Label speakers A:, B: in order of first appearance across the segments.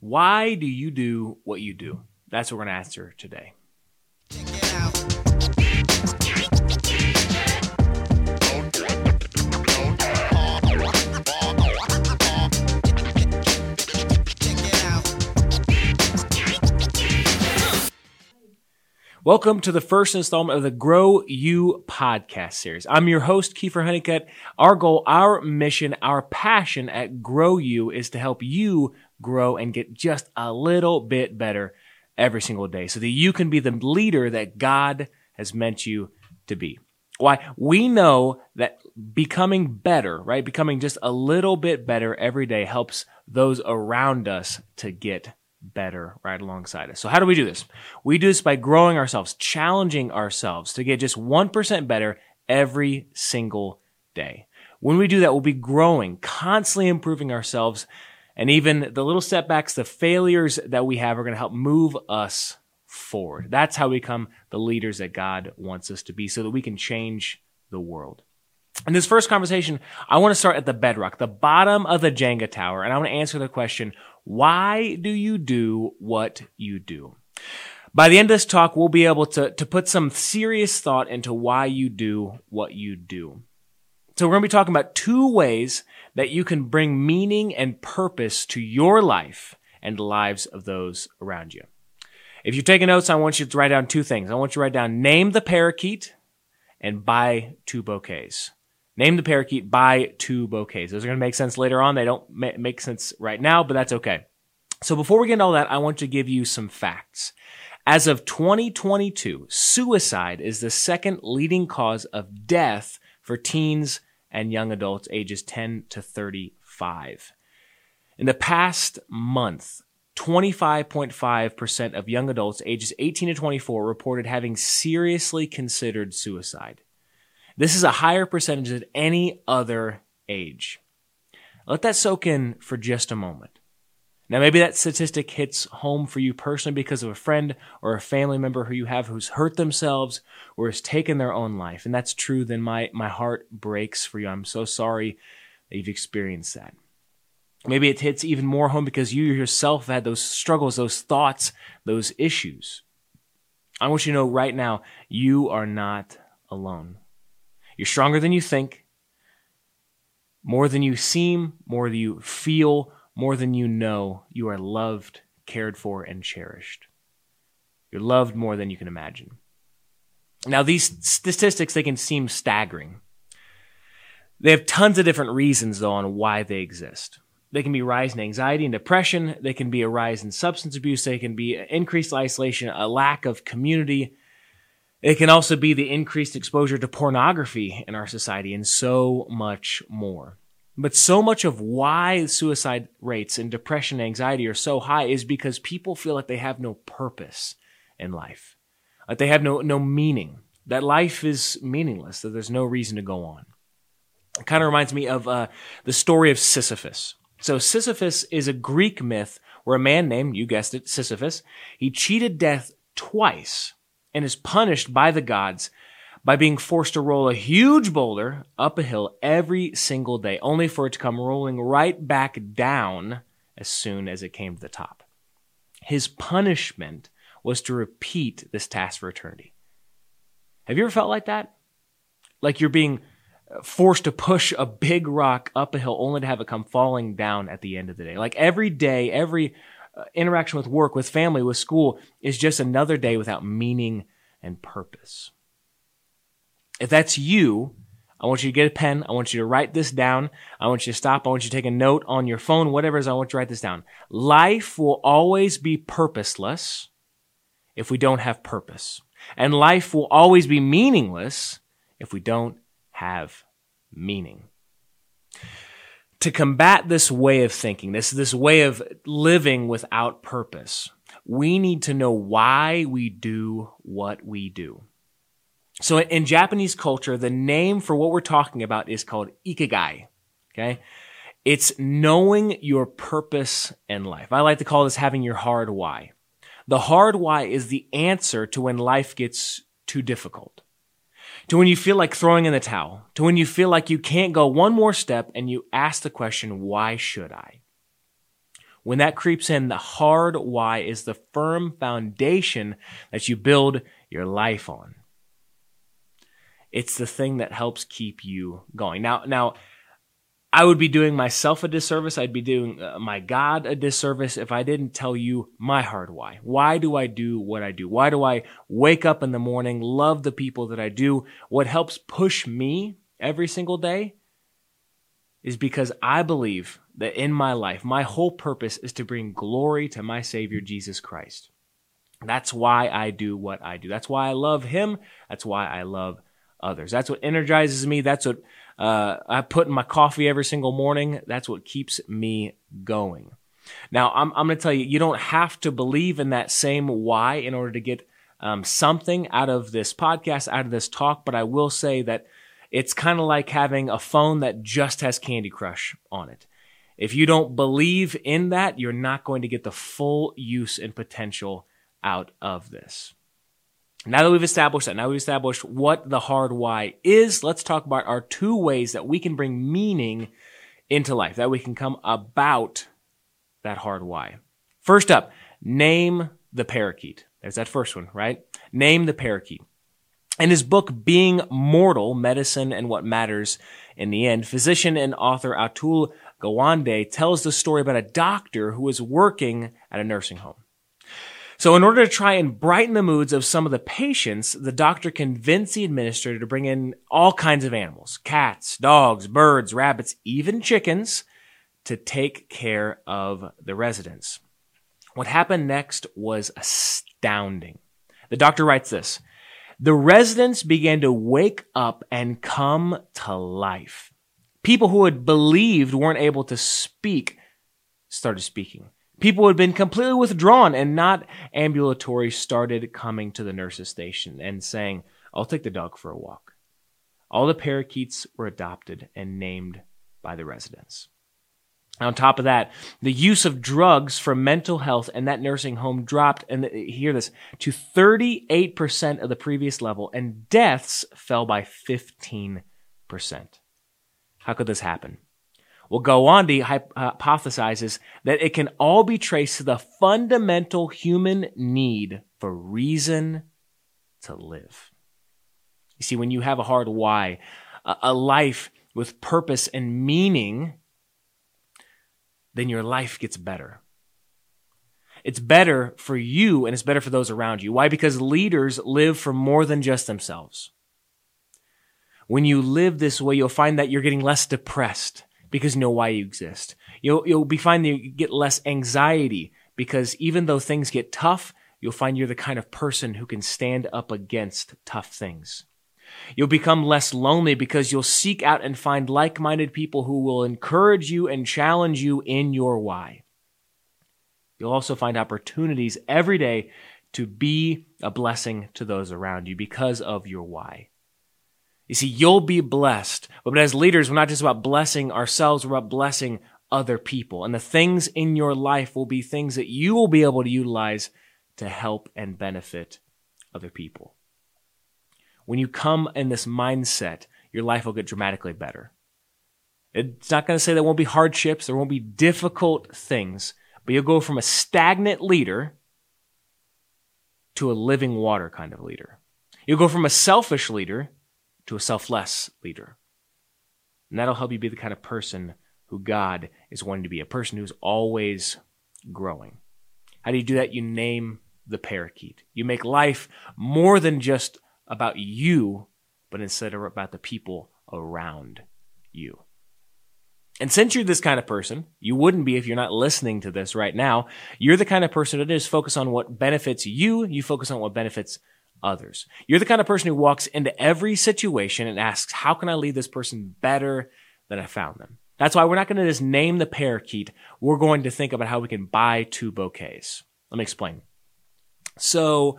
A: Why do you do what you do? That's what we're going to answer today. Welcome to the first installment of the Grow You podcast series. I'm your host, Kiefer Honeycutt. Our goal, our mission, our passion at Grow You is to help you grow and get just a little bit better every single day so that you can be the leader that God has meant you to be. Why? We know that becoming better, right? Becoming just a little bit better every day helps those around us to get better right alongside us. So how do we do this? We do this by growing ourselves, challenging ourselves to get just 1% better every single day. When we do that, we'll be growing, constantly improving ourselves. And even the little setbacks, the failures that we have are going to help move us forward. That's how we become the leaders that God wants us to be so that we can change the world. In this first conversation, I want to start at the bedrock, the bottom of the Jenga tower, and I want to answer the question, why do you do what you do? By the end of this talk, we'll be able to, to put some serious thought into why you do what you do. So we're going to be talking about two ways that you can bring meaning and purpose to your life and the lives of those around you. If you're taking notes, I want you to write down two things. I want you to write down name the parakeet and buy two bouquets. Name the parakeet, buy two bouquets. Those are going to make sense later on. They don't ma- make sense right now, but that's okay. So before we get into all that, I want to give you some facts. As of 2022, suicide is the second leading cause of death for teens and young adults ages 10 to 35. In the past month, 25.5% of young adults ages 18 to 24 reported having seriously considered suicide. This is a higher percentage than any other age. Let that soak in for just a moment. Now, maybe that statistic hits home for you personally because of a friend or a family member who you have who's hurt themselves or has taken their own life. And that's true, then my, my heart breaks for you. I'm so sorry that you've experienced that. Maybe it hits even more home because you yourself had those struggles, those thoughts, those issues. I want you to know right now, you are not alone. You're stronger than you think, more than you seem, more than you feel, more than you know. You are loved, cared for, and cherished. You're loved more than you can imagine. Now, these statistics, they can seem staggering. They have tons of different reasons, though, on why they exist. They can be a rise in anxiety and depression. They can be a rise in substance abuse. They can be increased isolation, a lack of community, it can also be the increased exposure to pornography in our society and so much more. But so much of why suicide rates and depression and anxiety are so high is because people feel like they have no purpose in life, that they have no, no meaning, that life is meaningless, that there's no reason to go on. It kind of reminds me of uh, the story of Sisyphus. So Sisyphus is a Greek myth where a man named, you guessed it, Sisyphus, he cheated death twice and is punished by the gods by being forced to roll a huge boulder up a hill every single day, only for it to come rolling right back down as soon as it came to the top. His punishment was to repeat this task for eternity. Have you ever felt like that? Like you're being forced to push a big rock up a hill only to have it come falling down at the end of the day. Like every day, every Uh, interaction with work, with family, with school is just another day without meaning and purpose. If that's you, I want you to get a pen. I want you to write this down. I want you to stop. I want you to take a note on your phone, whatever it is. I want you to write this down. Life will always be purposeless if we don't have purpose. And life will always be meaningless if we don't have meaning to combat this way of thinking, this, this way of living without purpose, we need to know why we do what we do. So in Japanese culture, the name for what we're talking about is called ikigai. Okay. It's knowing your purpose in life. I like to call this having your hard why. The hard why is the answer to when life gets too difficult to when you feel like throwing in the towel, to when you feel like you can't go one more step and you ask the question, why should I? When that creeps in, the hard why is the firm foundation that you build your life on. It's the thing that helps keep you going. Now, now, I would be doing myself a disservice. I'd be doing uh, my God a disservice if I didn't tell you my hard why. Why do I do what I do? Why do I wake up in the morning, love the people that I do? What helps push me every single day is because I believe that in my life, my whole purpose is to bring glory to my Savior, Jesus Christ. That's why I do what I do. That's why I love Him. That's why I love others. That's what energizes me. That's what uh, I put in my coffee every single morning. That's what keeps me going. Now, I'm, I'm going to tell you, you don't have to believe in that same why in order to get um, something out of this podcast, out of this talk, but I will say that it's kind of like having a phone that just has Candy Crush on it. If you don't believe in that, you're not going to get the full use and potential out of this. Now that we've established that, now we've established what the hard why is, let's talk about our two ways that we can bring meaning into life, that we can come about that hard why. First up, name the parakeet. There's that first one, right? Name the parakeet. In his book, Being Mortal, Medicine and What Matters in the End, physician and author Atul Gawande tells the story about a doctor who was working at a nursing home. So in order to try and brighten the moods of some of the patients, the doctor convinced the administrator to bring in all kinds of animals, cats, dogs, birds, rabbits, even chickens, to take care of the residents. What happened next was astounding. The doctor writes this. The residents began to wake up and come to life. People who had believed weren't able to speak started speaking. People had been completely withdrawn and not ambulatory started coming to the nurse's station and saying, I'll take the dog for a walk. All the parakeets were adopted and named by the residents. On top of that, the use of drugs for mental health in that nursing home dropped, and hear this, to 38% of the previous level, and deaths fell by 15%. How could this happen? Well, Gawande uh, hypothesizes that it can all be traced to the fundamental human need for reason to live. You see, when you have a hard why, a life with purpose and meaning, then your life gets better. It's better for you and it's better for those around you. Why? Because leaders live for more than just themselves. When you live this way, you'll find that you're getting less depressed because you know why you exist. You'll, you'll be finding you get less anxiety because even though things get tough, you'll find you're the kind of person who can stand up against tough things. You'll become less lonely because you'll seek out and find like-minded people who will encourage you and challenge you in your why. You'll also find opportunities every day to be a blessing to those around you because of your why. You see, you'll be blessed. But as leaders, we're not just about blessing ourselves, we're about blessing other people. And the things in your life will be things that you will be able to utilize to help and benefit other people. When you come in this mindset, your life will get dramatically better. It's not going to say there won't be hardships, there won't be difficult things, but you'll go from a stagnant leader to a living water kind of leader. You'll go from a selfish leader to a selfless leader. And that'll help you be the kind of person who God is wanting to be, a person who's always growing. How do you do that? You name the parakeet. You make life more than just about you, but instead about the people around you. And since you're this kind of person, you wouldn't be if you're not listening to this right now. You're the kind of person that is focused on what benefits you. You focus on what benefits others. You're the kind of person who walks into every situation and asks, how can I leave this person better than I found them? That's why we're not going to just name the parakeet. We're going to think about how we can buy two bouquets. Let me explain. So,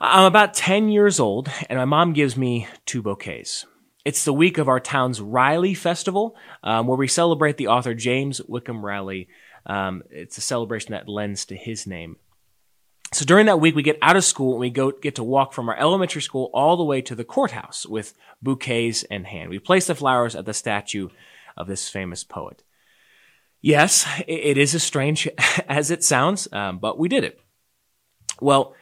A: I'm about 10 years old and my mom gives me two bouquets. It's the week of our town's Riley Festival, um, where we celebrate the author James Whitcomb Riley. Um, it's a celebration that lends to his name. So during that week, we get out of school and we go get to walk from our elementary school all the way to the courthouse with bouquets in hand. We place the flowers at the statue of this famous poet. Yes, it is as strange as it sounds, um, but we did it. Well,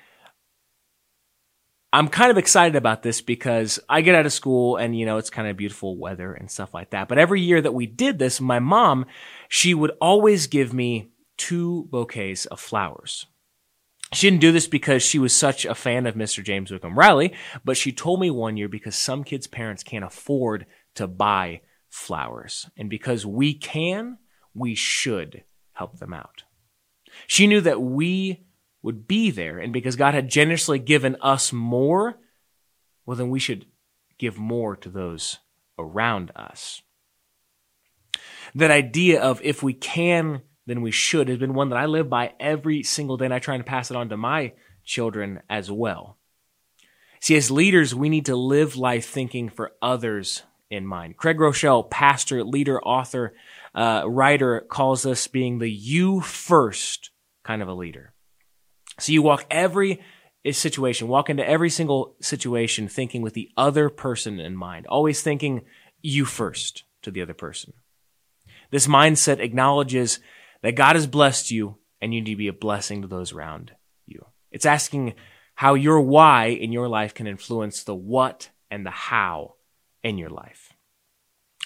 A: I'm kind of excited about this because I get out of school and, you know, it's kind of beautiful weather and stuff like that. But every year that we did this, my mom, she would always give me two bouquets of flowers. She didn't do this because she was such a fan of Mr. James Whitcomb Riley, but she told me one year because some kids' parents can't afford to buy flowers. And because we can, we should help them out. She knew that we would be there. And because God had generously given us more, well, then we should give more to those around us. That idea of if we can, then we should has been one that I live by every single day, and I try and pass it on to my children as well. See, as leaders, we need to live life thinking for others in mind. Craig Groeschel, pastor, leader, author, uh, writer, calls us being the you first kind of a leader. So you walk every situation, walk into every single situation thinking with the other person in mind, always thinking you first to the other person. This mindset acknowledges that God has blessed you and you need to be a blessing to those around you. It's asking how your why in your life can influence the what and the how in your life.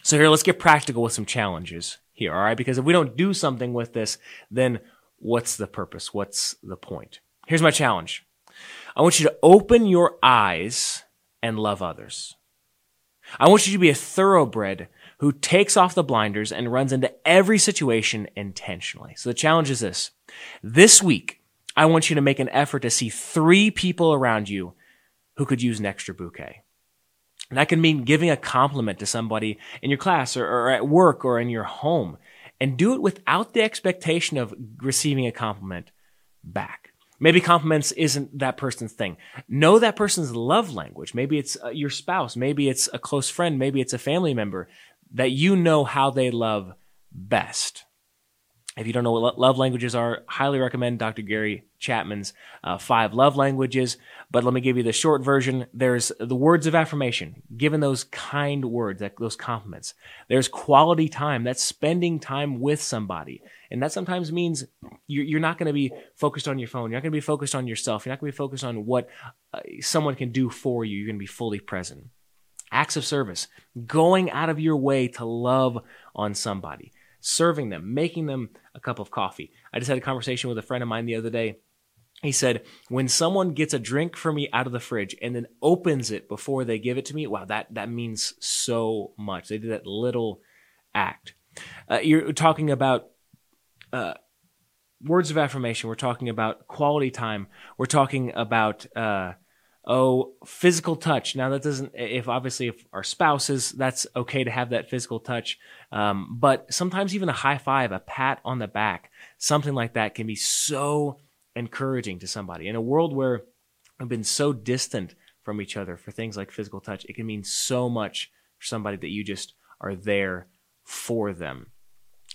A: So here, let's get practical with some challenges here, all right? Because if we don't do something with this, then what's the purpose? What's the point? Here's my challenge. I want you to open your eyes and love others. I want you to be a thoroughbred who takes off the blinders and runs into every situation intentionally. So the challenge is this. This week, I want you to make an effort to see three people around you who could use an extra bouquet. And that can mean giving a compliment to somebody in your class or, or at work or in your home. And do it without the expectation of receiving a compliment back. Maybe compliments isn't that person's thing. Know that person's love language. Maybe it's uh, your spouse. Maybe it's a close friend. Maybe it's a family member that you know how they love best. If you don't know what love languages are, highly recommend Dr. Gary Chapman's uh, five love languages. But let me give you the short version. There's the words of affirmation, given those kind words, that, those compliments. There's quality time. That's spending time with somebody. And that sometimes means you're, you're not going to be focused on your phone. You're not going to be focused on yourself. You're not going to be focused on what uh, someone can do for you. You're going to be fully present. Acts of service, going out of your way to love on somebody serving them, making them a cup of coffee. I just had a conversation with a friend of mine the other day. He said, when someone gets a drink for me out of the fridge and then opens it before they give it to me, wow, that, that means so much. They did that little act. Uh, you're talking about uh, words of affirmation. We're talking about quality time. We're talking about uh, oh physical touch. Now that doesn't if obviously if our spouses that's okay to have that physical touch. Um, but sometimes even a high five a pat on the back something like that can be so encouraging to somebody. In a world where we've been so distant from each other for things like physical touch it can mean so much for somebody that you just are there for them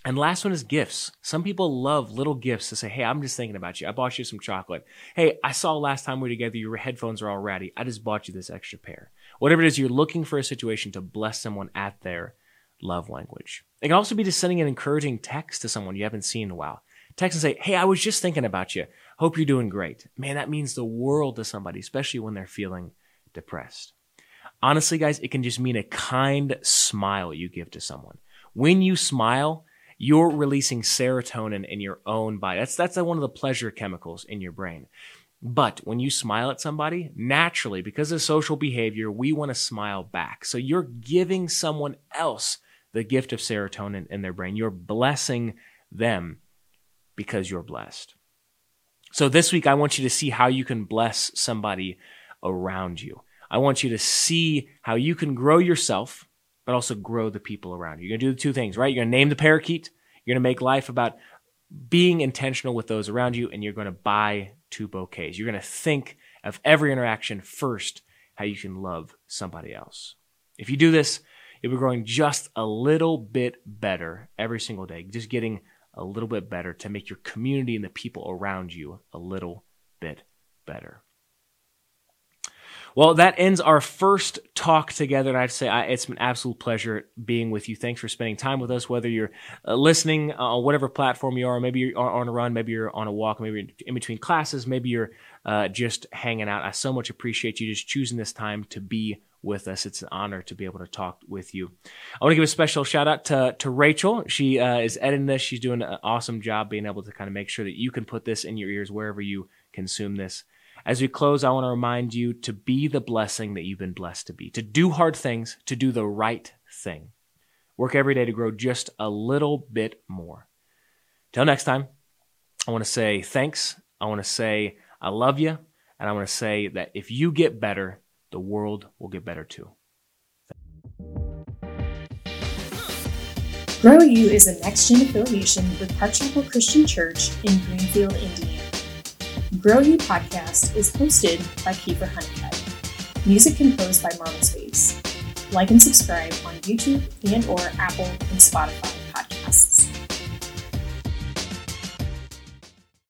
A: and last one is gifts. Some people love little gifts to say, Hey, I'm just thinking about you. I bought you some chocolate. Hey, I saw last time we were together, your headphones are all ratty. I just bought you this extra pair. Whatever it is, you're looking for a situation to bless someone at their love language. It can also be just sending an encouraging text to someone you haven't seen in a while. Text and say, Hey, I was just thinking about you. Hope you're doing great. Man, that means the world to somebody, especially when they're feeling depressed. Honestly, guys, it can just mean a kind smile you give to someone. When you smile, you're releasing serotonin in your own body. That's that's one of the pleasure chemicals in your brain. But when you smile at somebody, naturally, because of social behavior, we want to smile back. So you're giving someone else the gift of serotonin in their brain. You're blessing them because you're blessed. So this week, I want you to see how you can bless somebody around you. I want you to see how you can grow yourself but also grow the people around you. You're going to do the two things, right? You're going to name the parakeet. You're going to make life about being intentional with those around you, and you're going to buy two bouquets. You're going to think of every interaction first, how you can love somebody else. If you do this, you'll be growing just a little bit better every single day, just getting a little bit better to make your community and the people around you a little bit better. Well, that ends our first talk together. And I'd say I, it's an absolute pleasure being with you. Thanks for spending time with us, whether you're uh, listening on whatever platform you are, maybe you're on a run, maybe you're on a walk, maybe in between classes, maybe you're uh, just hanging out. I so much appreciate you just choosing this time to be with us. It's an honor to be able to talk with you. I want to give a special shout out to, to Rachel. She uh, is editing this. She's doing an awesome job being able to kind of make sure that you can put this in your ears wherever you consume this. As we close, I want to remind you to be the blessing that you've been blessed to be, to do hard things, to do the right thing. Work every day to grow just a little bit more. Till next time, I want to say thanks. I want to say I love you. And I want to say that if you get better, the world will get better too.
B: Grow You is a next gen affiliation with Park Chapel Christian Church in Greenfield, Indiana. Grow You podcast is hosted by Kiefer Honeycutt. Music composed by Marble Space. Like and subscribe on YouTube and or Apple and Spotify.